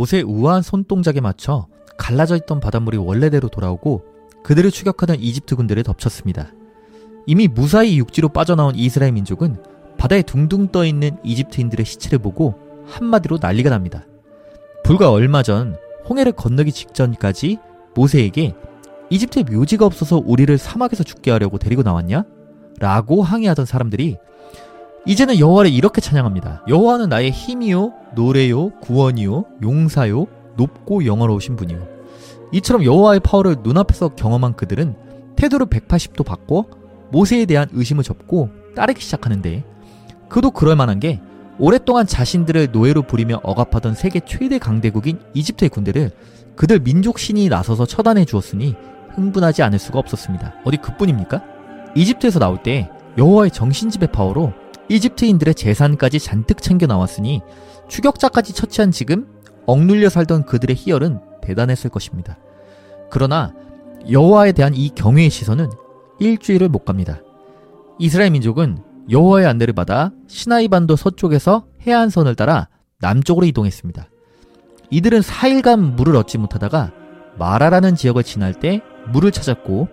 모세의 우아한 손동작에 맞춰 갈라져 있던 바닷물이 원래대로 돌아오고 그들을 추격하던 이집트 군대를 덮쳤습니다. 이미 무사히 육지로 빠져나온 이스라엘 민족은 바다에 둥둥 떠 있는 이집트인들의 시체를 보고 한마디로 난리가 납니다. 불과 얼마 전 홍해를 건너기 직전까지 모세에게 이집트에 묘지가 없어서 우리를 사막에서 죽게 하려고 데리고 나왔냐? 라고 항의하던 사람들이 이제는 여호와를 이렇게 찬양합니다. 여호와는 나의 힘이요, 노래요, 구원이요, 용사요, 높고 영화로우신 분이요. 이처럼 여호와의 파워를 눈앞에서 경험한 그들은 태도를 180도 바꿔 모세에 대한 의심을 접고 따르기 시작하는데 그도 그럴 만한 게 오랫동안 자신들을 노예로 부리며 억압하던 세계 최대 강대국인 이집트의 군대를 그들 민족 신이 나서서 처단해 주었으니 흥분하지 않을 수가 없었습니다. 어디 그뿐입니까? 이집트에서 나올 때 여호와의 정신지배 파워로 이집트인들의 재산까지 잔뜩 챙겨 나왔으니 추격자까지 처치한 지금 억눌려 살던 그들의 희열은 대단했을 것입니다. 그러나 여호와에 대한 이 경외의 시선은 일주일을 못 갑니다. 이스라엘 민족은 여호와의 안내를 받아 시나이 반도 서쪽에서 해안선을 따라 남쪽으로 이동했습니다. 이들은 4일간 물을 얻지 못하다가 마라라는 지역을 지날 때 물을 찾았고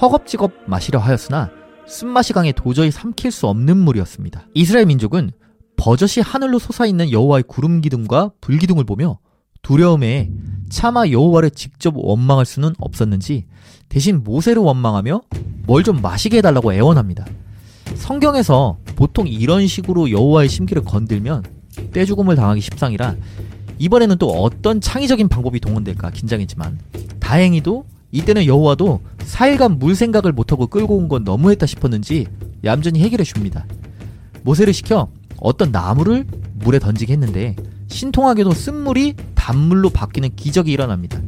허겁지겁 마시려 하였으나 쓴맛이 강해 도저히 삼킬 수 없는 물이었습니다. 이스라엘 민족은 버젓이 하늘로 솟아있는 여호와의 구름 기둥과 불 기둥을 보며 두려움에 차마 여호와를 직접 원망할 수는 없었는지 대신 모세를 원망하며 뭘 좀 마시게 해달라고 애원합니다. 성경에서 보통 이런 식으로 여호와의 심기를 건들면 떼죽음을 당하기 십상이라 이번에는 또 어떤 창의적인 방법이 동원될까 긴장했지만 다행히도 이때는 여호와도 4일간 물 생각을 못하고 끌고 온 건 너무했다 싶었는지 얌전히 해결해 줍니다. 모세를 시켜 어떤 나무를 물에 던지게 했는데 신통하게도 쓴물이 단물로 바뀌는 기적이 일어납니다.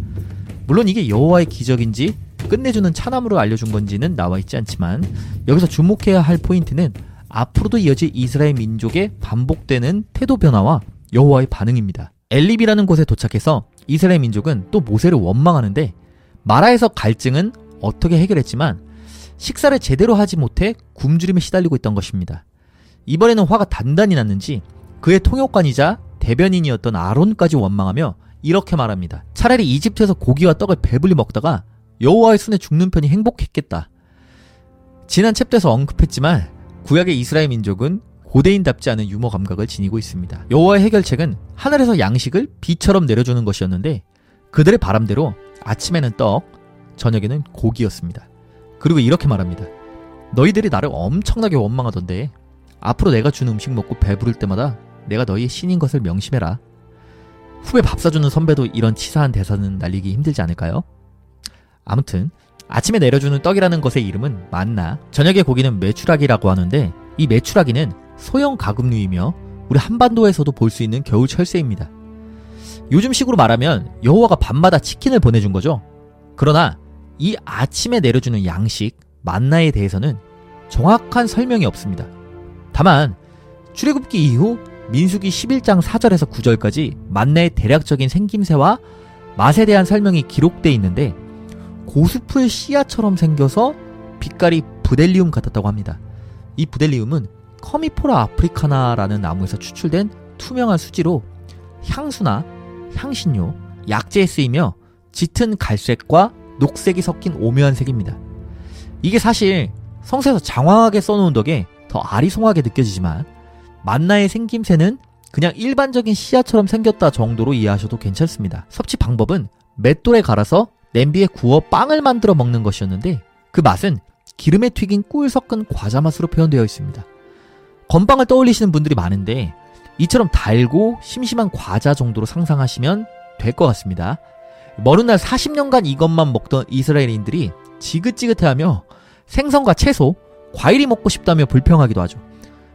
물론 이게 여호와의 기적인지 끝내주는 차나무를 알려준 건지는 나와 있지 않지만 여기서 주목해야 할 포인트는 앞으로도 이어질 이스라엘 민족의 반복되는 태도 변화와 여호와의 반응입니다. 엘립이라는 곳에 도착해서 이스라엘 민족은 또 모세를 원망하는데 마라에서 갈증은 어떻게 해결했지만 식사를 제대로 하지 못해 굶주림에 시달리고 있던 것입니다. 이번에는 화가 단단히 났는지 그의 통역관이자 대변인이었던 아론까지 원망하며 이렇게 말합니다. 차라리 이집트에서 고기와 떡을 배불리 먹다가 여호와의 손에 죽는 편이 행복했겠다. 지난 챕터에서 언급했지만 구약의 이스라엘 민족은 고대인답지 않은 유머 감각을 지니고 있습니다. 여호와의 해결책은 하늘에서 양식을 비처럼 내려주는 것이었는데 그들의 바람대로 아침에는 떡, 저녁에는 고기였습니다. 그리고 이렇게 말합니다. 너희들이 나를 엄청나게 원망하던데 앞으로 내가 주는 음식 먹고 배부를 때마다 내가 너희의 신인 것을 명심해라. 후배 밥 사주는 선배도 이런 치사한 대사는 날리기 힘들지 않을까요? 아무튼 아침에 내려주는 떡이라는 것의 이름은 만나, 저녁의 고기는 메추라기라고 하는데 이 메추라기는 소형 가금류이며 우리 한반도에서도 볼 수 있는 겨울 철새입니다. 요즘식으로 말하면 여호와가 밤마다 치킨을 보내준 거죠. 그러나 이 아침에 내려주는 양식, 만나에 대해서는 정확한 설명이 없습니다. 다만 출애굽기 이후 민수기 11장 4절에서 9절까지 만나의 대략적인 생김새와 맛에 대한 설명이 기록돼 있는데 고수풀 씨앗처럼 생겨서 빛깔이 부델리움 같았다고 합니다. 이 부델리움은 커미포라 아프리카나라는 나무에서 추출된 투명한 수지로 향수나 향신료, 약재에 쓰이며 짙은 갈색과 녹색이 섞인 오묘한 색입니다. 이게 사실 성서에서 장황하게 써놓은 덕에 더 아리송하게 느껴지지만 만나의 생김새는 그냥 일반적인 씨앗처럼 생겼다 정도로 이해하셔도 괜찮습니다. 섭취 방법은 맷돌에 갈아서 냄비에 구워 빵을 만들어 먹는 것이었는데 그 맛은 기름에 튀긴 꿀 섞은 과자 맛으로 표현되어 있습니다. 건빵을 떠올리시는 분들이 많은데 이처럼 달고 심심한 과자 정도로 상상하시면 될 것 같습니다. 먼 훗날 40년간 이것만 먹던 이스라엘인들이 지긋지긋해하며 생선과 채소, 과일이 먹고 싶다며 불평하기도 하죠.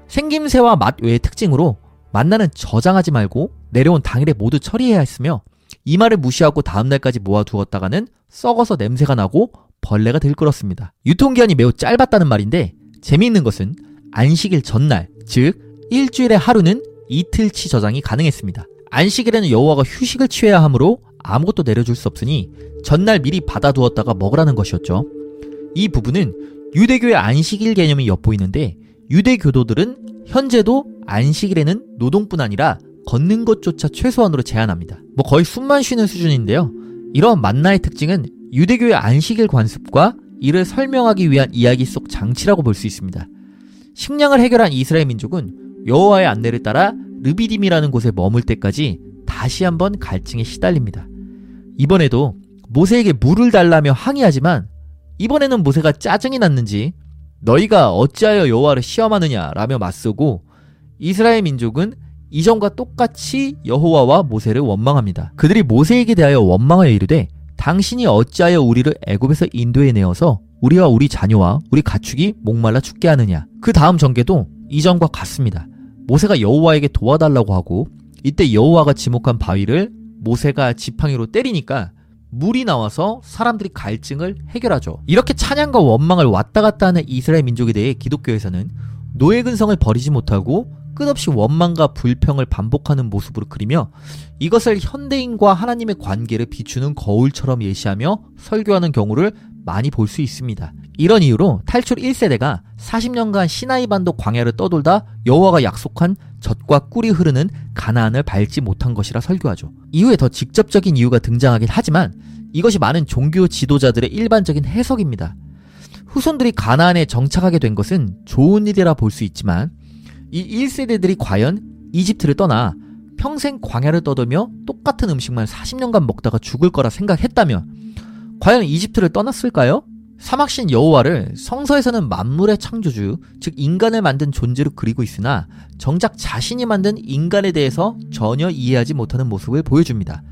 생김새와 맛 외의 특징으로 만나는 저장하지 말고 내려온 당일에 모두 처리해야 했으며 이 말을 무시하고 다음날까지 모아두었다가는 썩어서 냄새가 나고 벌레가 들끓었습니다. 유통기한이 매우 짧았다는 말인데 재미있는 것은 안식일 전날, 즉 일주일의 하루는 이틀치 저장이 가능했습니다. 안식일에는 여호와가 휴식을 취해야 하므로 아무것도 내려줄 수 없으니 전날 미리 받아두었다가 먹으라는 것이었죠. 이 부분은 유대교의 안식일 개념이 엿보이는데 유대교도들은 현재도 안식일에는 노동뿐 아니라 걷는 것조차 최소한으로 제한합니다. 뭐 거의 숨만 쉬는 수준인데요. 이런 만나의 특징은 유대교의 안식일 관습과 이를 설명하기 위한 이야기 속 장치라고 볼 수 있습니다. 식량을 해결한 이스라엘 민족은 여호와의 안내를 따라 르비딤이라는 곳에 머물 때까지 다시 한번 갈증에 시달립니다. 이번에도 모세에게 물을 달라며 항의하지만 이번에는 모세가 짜증이 났는지 너희가 어찌하여 여호와를 시험하느냐라며 맞서고 이스라엘 민족은 이전과 똑같이 여호와와 모세를 원망합니다. 그들이 모세에게 대하여 원망하여 이르되 당신이 어찌하여 우리를 애굽에서 인도해 내어서 우리와 우리 자녀와 우리 가축이 목말라 죽게 하느냐. 그 다음 전개도 이전과 같습니다. 모세가 여호와에게 도와달라고 하고 이때 여호와가 지목한 바위를 모세가 지팡이로 때리니까 물이 나와서 사람들이 갈증을 해결하죠. 이렇게 찬양과 원망을 왔다 갔다 하는 이스라엘 민족에 대해 기독교에서는 노예 근성을 버리지 못하고 끝없이 원망과 불평을 반복하는 모습으로 그리며 이것을 현대인과 하나님의 관계를 비추는 거울처럼 예시하며 설교하는 경우를 많이 볼 수 있습니다. 이런 이유로 탈출 1세대가 40년간 시나이 반도 광야를 떠돌다 여호와가 약속한 젖과 꿀이 흐르는 가나안을 밟지 못한 것이라 설교하죠. 이후에 더 직접적인 이유가 등장하긴 하지만 이것이 많은 종교 지도자들의 일반적인 해석입니다. 후손들이 가나안에 정착하게 된 것은 좋은 일이라 볼 수 있지만 이 1세대들이 과연 이집트를 떠나 평생 광야를 떠돌며 똑같은 음식만 40년간 먹다가 죽을 거라 생각했다면 과연 이집트를 떠났을까요? 사막신 여호와를 성서에서는 만물의 창조주, 즉 인간을 만든 존재로 그리고 있으나 정작 자신이 만든 인간에 대해서 전혀 이해하지 못하는 모습을 보여줍니다.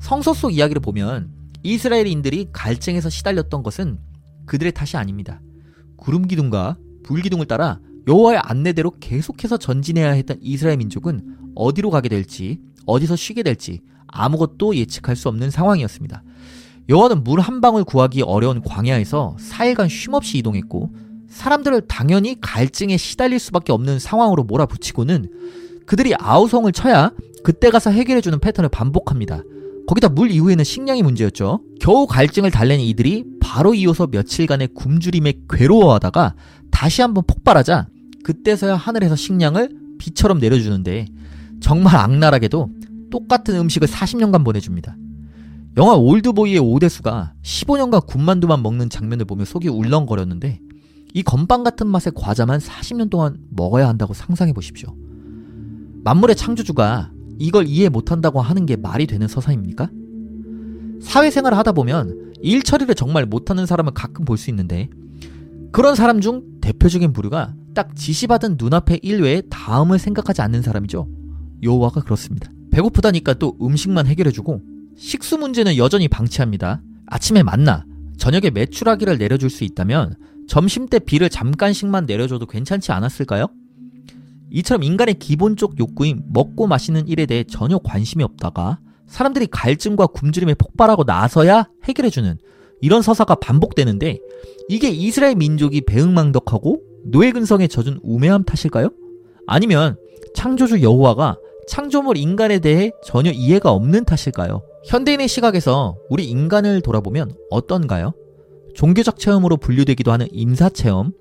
성서 속 이야기를 보면 이스라엘인들이 갈증에서 시달렸던 것은 그들의 탓이 아닙니다. 구름 기둥과 불 기둥을 따라 여호와의 안내대로 계속해서 전진해야 했던 이스라엘 민족은 어디로 가게 될지, 어디서 쉬게 될지 아무것도 예측할 수 없는 상황이었습니다. 여호와는 물 한 방울 구하기 어려운 광야에서 4일간 쉼없이 이동했고 사람들을 당연히 갈증에 시달릴 수밖에 없는 상황으로 몰아붙이고는 그들이 아우성을 쳐야 그때 가서 해결해주는 패턴을 반복합니다. 거기다 물 이후에는 식량이 문제였죠. 겨우 갈증을 달래는 이들이 바로 이어서 며칠간의 굶주림에 괴로워하다가 다시 한번 폭발하자 그때서야 하늘에서 식량을 비처럼 내려주는데 정말 악랄하게도 똑같은 음식을 40년간 보내줍니다. 영화 올드보이의 오대수가 15년간 군만두만 먹는 장면을 보며 속이 울렁거렸는데 이 건빵 같은 맛의 과자만 40년 동안 먹어야 한다고 상상해 보십시오. 만물의 창조주가 이걸 이해 못한다고 하는 게 말이 되는 서사입니까? 사회생활을 하다 보면 일 처리를 정말 못하는 사람을 가끔 볼 수 있는데 그런 사람 중 대표적인 부류가 딱 지시받은 눈앞의 일 외에 다음을 생각하지 않는 사람이죠. 여호와가 그렇습니다. 배고프다니까 또 음식만 해결해주고 식수 문제는 여전히 방치합니다. 아침에 만나, 저녁에 매출하기를 내려줄 수 있다면 점심 때 비를 잠깐씩만 내려줘도 괜찮지 않았을까요? 이처럼 인간의 기본적 욕구인 먹고 마시는 일에 대해 전혀 관심이 없다가 사람들이 갈증과 굶주림에 폭발하고 나서야 해결해주는 이런 서사가 반복되는데 이게 이스라엘 민족이 배응망덕하고 노예근성에 젖은 우매함 탓일까요? 아니면 창조주 여호와가 창조물 인간에 대해 전혀 이해가 없는 탓일까요? 현대인의 시각에서 우리 인간을 돌아보면 어떤가요? 종교적 체험으로 분류되기도 하는 임사체험,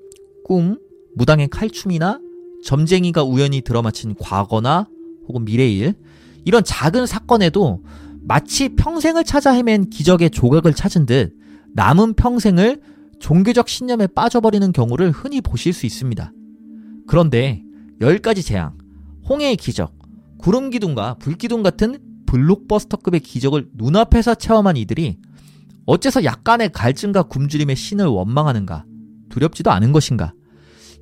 꿈, 무당의 칼춤이나 점쟁이가 우연히 들어맞힌 과거나 혹은 미래일, 이런 작은 사건에도 마치 평생을 찾아 헤맨 기적의 조각을 찾은 듯 남은 평생을 종교적 신념에 빠져버리는 경우를 흔히 보실 수 있습니다. 그런데 10가지 재앙, 홍해의 기적, 구름 기둥과 불 기둥 같은 블록버스터급의 기적을 눈앞에서 체험한 이들이 어째서 약간의 갈증과 굶주림의 신을 원망하는가? 두렵지도 않은 것인가?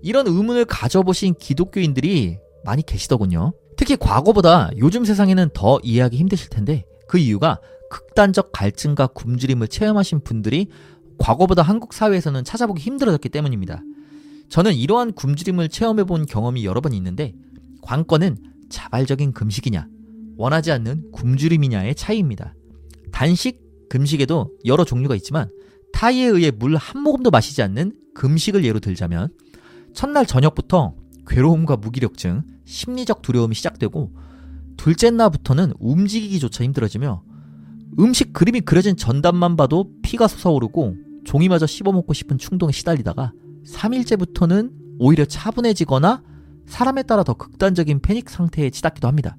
이런 의문을 가져보신 기독교인들이 많이 계시더군요. 특히 과거보다 요즘 세상에는 더 이해하기 힘드실 텐데 그 이유가 극단적 갈증과 굶주림을 체험하신 분들이 과거보다 한국 사회에서는 찾아보기 힘들어졌기 때문입니다. 저는 이러한 굶주림을 체험해본 경험이 여러 번 있는데 관건은 자발적인 금식이냐 원하지 않는 굶주림이냐의 차이입니다. 단식, 금식에도 여러 종류가 있지만 타이에 의해 물 한 모금도 마시지 않는 금식을 예로 들자면 첫날 저녁부터 괴로움과 무기력증, 심리적 두려움이 시작되고 둘째 날부터는 움직이기조차 힘들어지며 음식 그림이 그려진 전단만 봐도 피가 솟아오르고 종이마저 씹어먹고 싶은 충동에 시달리다가 3일째부터는 오히려 차분해지거나 사람에 따라 더 극단적인 패닉 상태에 치닫기도 합니다.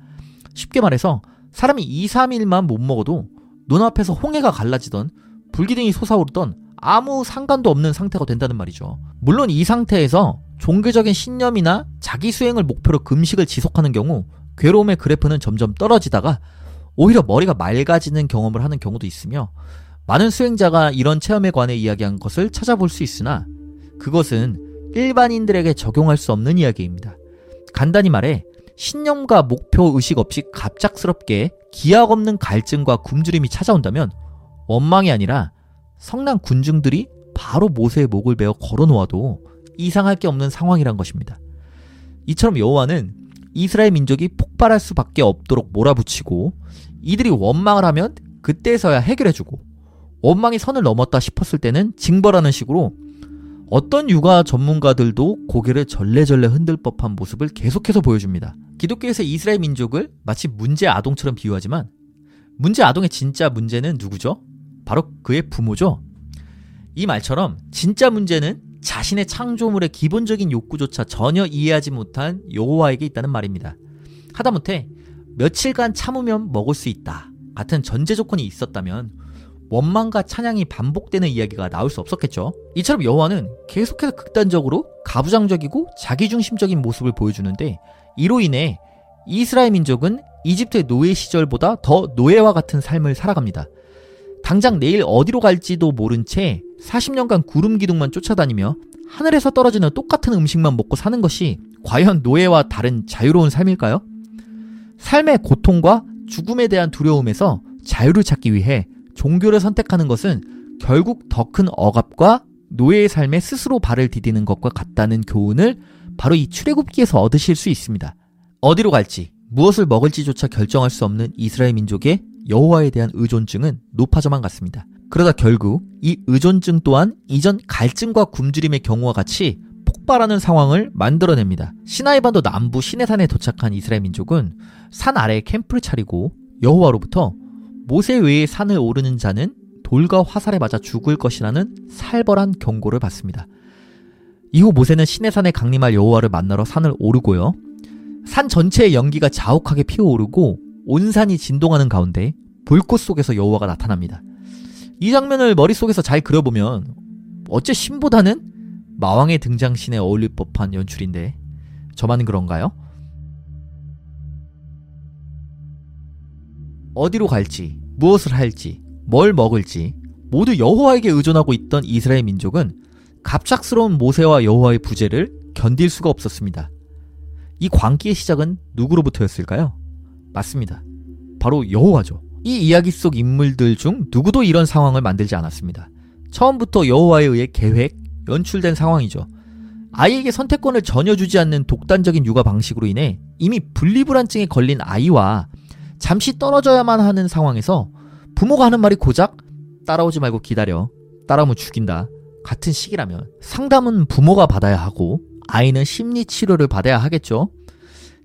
쉽게 말해서 사람이 2, 3일만 못 먹어도 눈앞에서 홍해가 갈라지던 불기둥이 솟아오르던 아무 상관도 없는 상태가 된다는 말이죠. 물론 이 상태에서 종교적인 신념이나 자기 수행을 목표로 금식을 지속하는 경우 괴로움의 그래프는 점점 떨어지다가 오히려 머리가 맑아지는 경험을 하는 경우도 있으며 많은 수행자가 이런 체험에 관해 이야기한 것을 찾아볼 수 있으나 그것은 일반인들에게 적용할 수 없는 이야기입니다. 간단히 말해 신념과 목표 의식 없이 갑작스럽게 기약 없는 갈증과 굶주림이 찾아온다면 원망이 아니라 성난 군중들이 바로 모세의 목을 베어 걸어 놓아도 이상할 게 없는 상황이란 것입니다. 이처럼 여호와는 이스라엘 민족이 폭발할 수밖에 없도록 몰아붙이고 이들이 원망을 하면 그때서야 해결해주고 원망이 선을 넘었다 싶었을 때는 징벌하는 식으로 어떤 육아 전문가들도 고개를 절레절레 흔들 법한 모습을 계속해서 보여줍니다. 기독교에서 이스라엘 민족을 마치 문제 아동처럼 비유하지만 문제 아동의 진짜 문제는 누구죠? 바로 그의 부모죠. 이 말처럼 진짜 문제는 자신의 창조물의 기본적인 욕구조차 전혀 이해하지 못한 여호와에게 있다는 말입니다. 하다못해 며칠간 참으면 먹을 수 있다 같은 전제 조건이 있었다면 원망과 찬양이 반복되는 이야기가 나올 수 없었겠죠. 이처럼 여호와는 계속해서 극단적으로 가부장적이고 자기중심적인 모습을 보여주는데 이로 인해 이스라엘 민족은 이집트의 노예 시절보다 더 노예와 같은 삶을 살아갑니다. 당장 내일 어디로 갈지도 모른 채 40년간 구름 기둥만 쫓아다니며 하늘에서 떨어지는 똑같은 음식만 먹고 사는 것이 과연 노예와 다른 자유로운 삶일까요? 삶의 고통과 죽음에 대한 두려움에서 자유를 찾기 위해 종교를 선택하는 것은 결국 더 큰 억압과 노예의 삶에 스스로 발을 디디는 것과 같다는 교훈을 바로 이 출애굽기에서 얻으실 수 있습니다. 어디로 갈지, 무엇을 먹을지조차 결정할 수 없는 이스라엘 민족의 여호와에 대한 의존증은 높아져만 갔습니다. 그러다 결국 이 의존증 또한 이전 갈증과 굶주림의 경우와 같이 폭발하는 상황을 만들어냅니다. 시나이반도 남부 시내산에 도착한 이스라엘 민족은 산 아래에 캠프를 차리고 여호와로부터 모세 외에 산을 오르는 자는 돌과 화살에 맞아 죽을 것이라는 살벌한 경고를 받습니다. 이후 모세는 시내산에 강림할 여호와를 만나러 산을 오르고요. 산 전체의 연기가 자욱하게 피어오르고 온 산이 진동하는 가운데 불꽃 속에서 여호와가 나타납니다. 이 장면을 머릿속에서 잘 그려보면 어째 신보다는 마왕의 등장신에 어울릴 법한 연출인데 저만 그런가요? 어디로 갈지, 무엇을 할지, 뭘 먹을지 모두 여호와에게 의존하고 있던 이스라엘 민족은 갑작스러운 모세와 여호와의 부재를 견딜 수가 없었습니다. 이 광기의 시작은 누구로부터였을까요? 맞습니다. 바로 여호와죠. 이 이야기 속 인물들 중 누구도 이런 상황을 만들지 않았습니다. 처음부터 여호와에 의해 계획, 연출된 상황이죠. 아이에게 선택권을 전혀 주지 않는 독단적인 육아 방식으로 인해 이미 분리불안증에 걸린 아이와 잠시 떨어져야만 하는 상황에서 부모가 하는 말이 고작 따라오지 말고 기다려. 따라오면 죽인다. 같은 시기라면 상담은 부모가 받아야 하고 아이는 심리 치료를 받아야 하겠죠.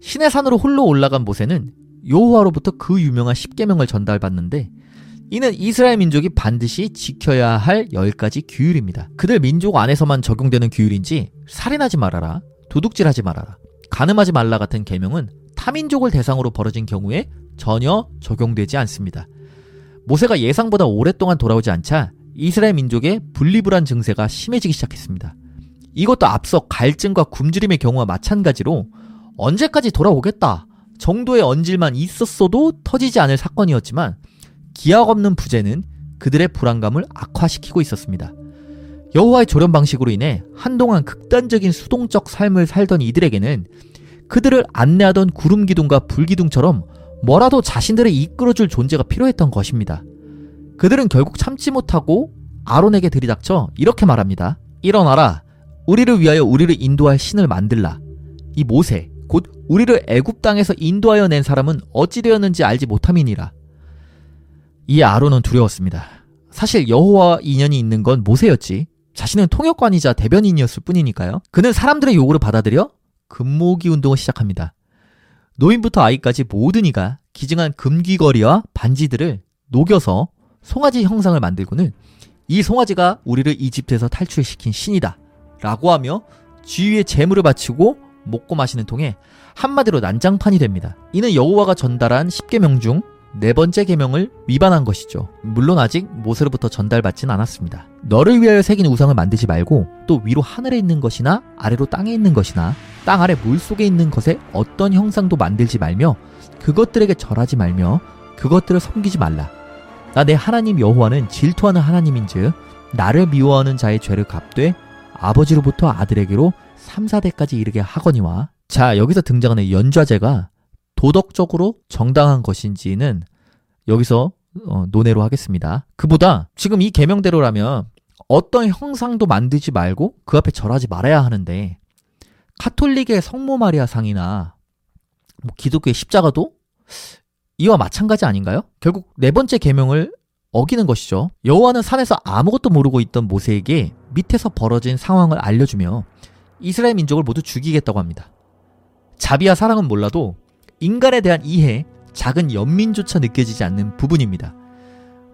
신의 산으로 홀로 올라간 모세는 여호와로부터 그 유명한 십계명을 전달받는데 이는 이스라엘 민족이 반드시 지켜야 할 10가지 규율입니다. 그들 민족 안에서만 적용되는 규율인지 살인하지 말아라, 도둑질하지 말아라, 가늠하지 말라 같은 계명은 타민족을 대상으로 벌어진 경우에 전혀 적용되지 않습니다. 모세가 예상보다 오랫동안 돌아오지 않자 이스라엘 민족의 분리불안 증세가 심해지기 시작했습니다. 이것도 앞서 갈증과 굶주림의 경우와 마찬가지로 언제까지 돌아오겠다 정도의 언질만 있었어도 터지지 않을 사건이었지만 기약 없는 부재는 그들의 불안감을 악화시키고 있었습니다. 여호와의 조련 방식으로 인해 한동안 극단적인 수동적 삶을 살던 이들에게는 그들을 안내하던 구름 기둥과 불 기둥처럼 뭐라도 자신들을 이끌어줄 존재가 필요했던 것입니다. 그들은 결국 참지 못하고 아론에게 들이닥쳐 이렇게 말합니다. 일어나라. 우리를 위하여 우리를 인도할 신을 만들라. 이 모세, 곧 우리를 애굽 땅에서 인도하여 낸 사람은 어찌 되었는지 알지 못함이니라. 이 아론은 두려웠습니다. 사실 여호와 인연이 있는 건 모세였지. 자신은 통역관이자 대변인이었을 뿐이니까요. 그는 사람들의 요구를 받아들여 금모기 운동을 시작합니다. 노인부터 아이까지 모든 이가 기증한 금귀걸이와 반지들을 녹여서 송아지 형상을 만들고는 이 송아지가 우리를 이집트에서 탈출시킨 신이다. 라고 하며 주위에 재물을 바치고 먹고 마시는 통에 한마디로 난장판이 됩니다. 이는 여호와가 전달한 10계명 중 네 번째 계명을 위반한 것이죠. 물론 아직 모세로부터 전달받진 않았습니다. 너를 위하여 새긴 우상을 만들지 말고 또 위로 하늘에 있는 것이나 아래로 땅에 있는 것이나 땅 아래 물 속에 있는 것에 어떤 형상도 만들지 말며 그것들에게 절하지 말며 그것들을 섬기지 말라. 나 내 하나님 여호와는 질투하는 하나님인즉 나를 미워하는 자의 죄를 갚되 아버지로부터 아들에게로 3, 4대까지 이르게 하거니와 자 여기서 등장하는 연좌제가 도덕적으로 정당한 것인지는 여기서 어, 논의로 하겠습니다. 그보다 지금 이 계명대로라면 어떤 형상도 만들지 말고 그 앞에 절하지 말아야 하는데 카톨릭의 성모 마리아 상이나 뭐 기독교의 십자가도 이와 마찬가지 아닌가요? 결국 네 번째 계명을 어기는 것이죠. 여호와는 산에서 아무것도 모르고 있던 모세에게 밑에서 벌어진 상황을 알려주며 이스라엘 민족을 모두 죽이겠다고 합니다. 자비와 사랑은 몰라도 인간에 대한 이해, 작은 연민조차 느껴지지 않는 부분입니다.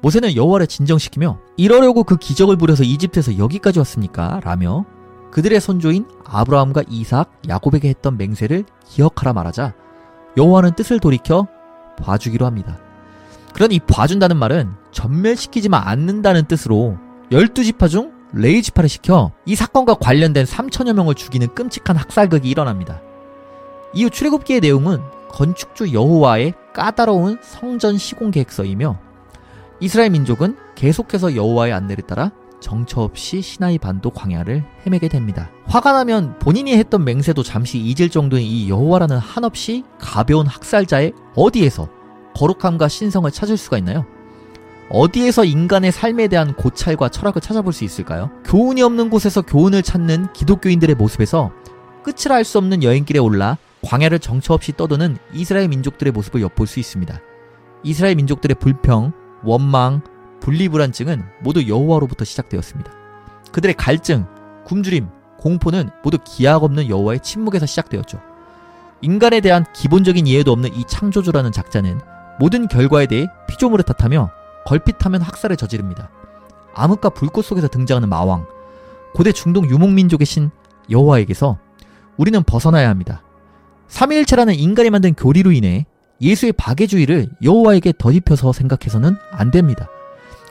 모세는 여호와를 진정시키며 이러려고 그 기적을 부려서 이집트에서 여기까지 왔습니까? 라며 그들의 선조인 아브라함과 이삭, 야곱에게 했던 맹세를 기억하라 말하자 여호와는 뜻을 돌이켜 봐주기로 합니다. 그런 이 봐준다는 말은 전멸시키지만 않는다는 뜻으로 12지파 중 레이지파를 시켜 이 사건과 관련된 3천여 명을 죽이는 끔찍한 학살극이 일어납니다. 이후 출애굽기의 내용은 건축주 여호와의 까다로운 성전 시공 계획서이며 이스라엘 민족은 계속해서 여호와의 안내를 따라 정처 없이 시나이 반도 광야를 헤매게 됩니다. 화가 나면 본인이 했던 맹세도 잠시 잊을 정도인 이 여호와라는 한없이 가벼운 학살자의 어디에서 거룩함과 신성을 찾을 수가 있나요? 어디에서 인간의 삶에 대한 고찰과 철학을 찾아볼 수 있을까요? 교훈이 없는 곳에서 교훈을 찾는 기독교인들의 모습에서 끝을 알 수 없는 여행길에 올라 광야를 정처 없이 떠도는 이스라엘 민족들의 모습을 엿볼 수 있습니다. 이스라엘 민족들의 불평, 원망, 분리불안증은 모두 여호와로부터 시작되었습니다. 그들의 갈증, 굶주림, 공포는 모두 기약 없는 여호와의 침묵에서 시작되었죠. 인간에 대한 기본적인 이해도 없는 이 창조주라는 작자는 모든 결과에 대해 피조물을 탓하며 걸핏하면 학살을 저지릅니다. 암흑과 불꽃 속에서 등장하는 마왕, 고대 중동 유목민족의 신 여호와에게서 우리는 벗어나야 합니다. 삼위일체라는 인간이 만든 교리로 인해 예수의 박해주의를 여호와에게 덧입혀서 생각해서는 안 됩니다.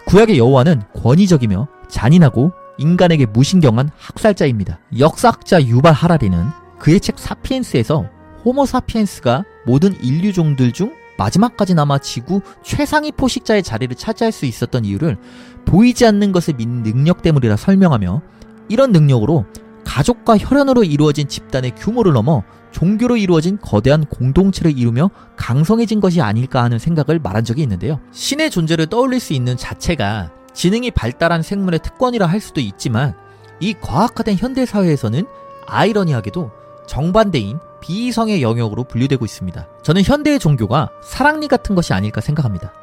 구약의 여호와는 권위적이며 잔인하고 인간에게 무신경한 학살자입니다. 역사학자 유발 하라리는 그의 책 사피엔스에서 호모 사피엔스가 모든 인류종들 중 마지막까지 남아 지구 최상위 포식자의 자리를 차지할 수 있었던 이유를 보이지 않는 것을 믿는 능력 때문이라 설명하며 이런 능력으로 가족과 혈연으로 이루어진 집단의 규모를 넘어 종교로 이루어진 거대한 공동체를 이루며 강성해진 것이 아닐까 하는 생각을 말한 적이 있는데요. 신의 존재를 떠올릴 수 있는 자체가 지능이 발달한 생물의 특권이라 할 수도 있지만 이 과학화된 현대 사회에서는 아이러니하게도 정반대인 비이성의 영역으로 분류되고 있습니다. 저는 현대의 종교가 사랑니 같은 것이 아닐까 생각합니다.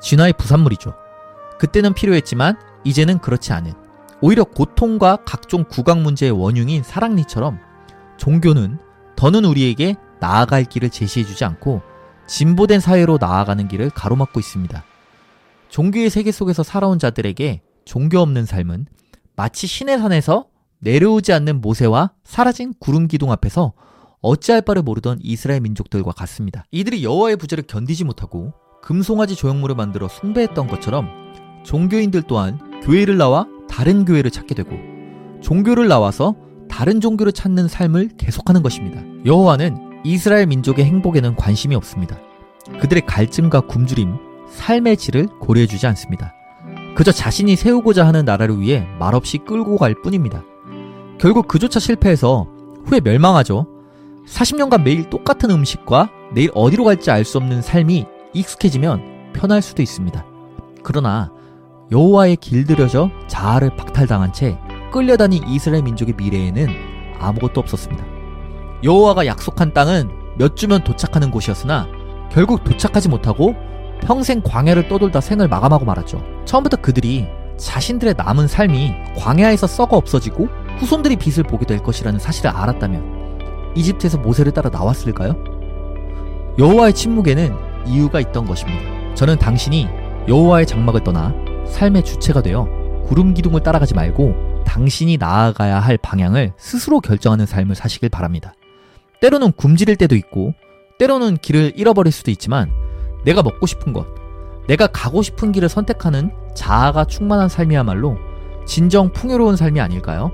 진화의 부산물이죠. 그때는 필요했지만 이제는 그렇지 않은 오히려 고통과 각종 구강 문제의 원흉인 사랑니처럼 종교는 더는 우리에게 나아갈 길을 제시해주지 않고 진보된 사회로 나아가는 길을 가로막고 있습니다. 종교의 세계 속에서 살아온 자들에게 종교 없는 삶은 마치 신의 산에서 내려오지 않는 모세와 사라진 구름 기둥 앞에서 어찌할 바를 모르던 이스라엘 민족들과 같습니다. 이들이 여호와의 부재를 견디지 못하고 금송아지 조형물을 만들어 숭배했던 것처럼 종교인들 또한 교회를 나와 다른 교회를 찾게 되고 종교를 나와서 다른 종교를 찾는 삶을 계속하는 것입니다. 여호와는 이스라엘 민족의 행복에는 관심이 없습니다. 그들의 갈증과 굶주림, 삶의 질을 고려해주지 않습니다. 그저 자신이 세우고자 하는 나라를 위해 말없이 끌고 갈 뿐입니다. 결국 그조차 실패해서 후에 멸망하죠. 40년간 매일 똑같은 음식과 내일 어디로 갈지 알 수 없는 삶이 익숙해지면 편할 수도 있습니다. 그러나 여호와의 길들여져 자아를 박탈당한 채 끌려다닌 이스라엘 민족의 미래에는 아무것도 없었습니다. 여호와가 약속한 땅은 몇 주면 도착하는 곳이었으나 결국 도착하지 못하고 평생 광야를 떠돌다 생을 마감하고 말았죠. 처음부터 그들이 자신들의 남은 삶이 광야에서 썩어 없어지고 후손들이 빛을 보게 될 것이라는 사실을 알았다면 이집트에서 모세를 따라 나왔을까요? 여호와의 침묵에는 이유가 있던 것입니다. 저는 당신이 여호와의 장막을 떠나 삶의 주체가 되어 구름 기둥을 따라가지 말고 당신이 나아가야 할 방향을 스스로 결정하는 삶을 사시길 바랍니다. 때로는 굶주릴 때도 있고, 때로는 길을 잃어버릴 수도 있지만, 내가 먹고 싶은 것, 내가 가고 싶은 길을 선택하는 자아가 충만한 삶이야말로 진정 풍요로운 삶이 아닐까요?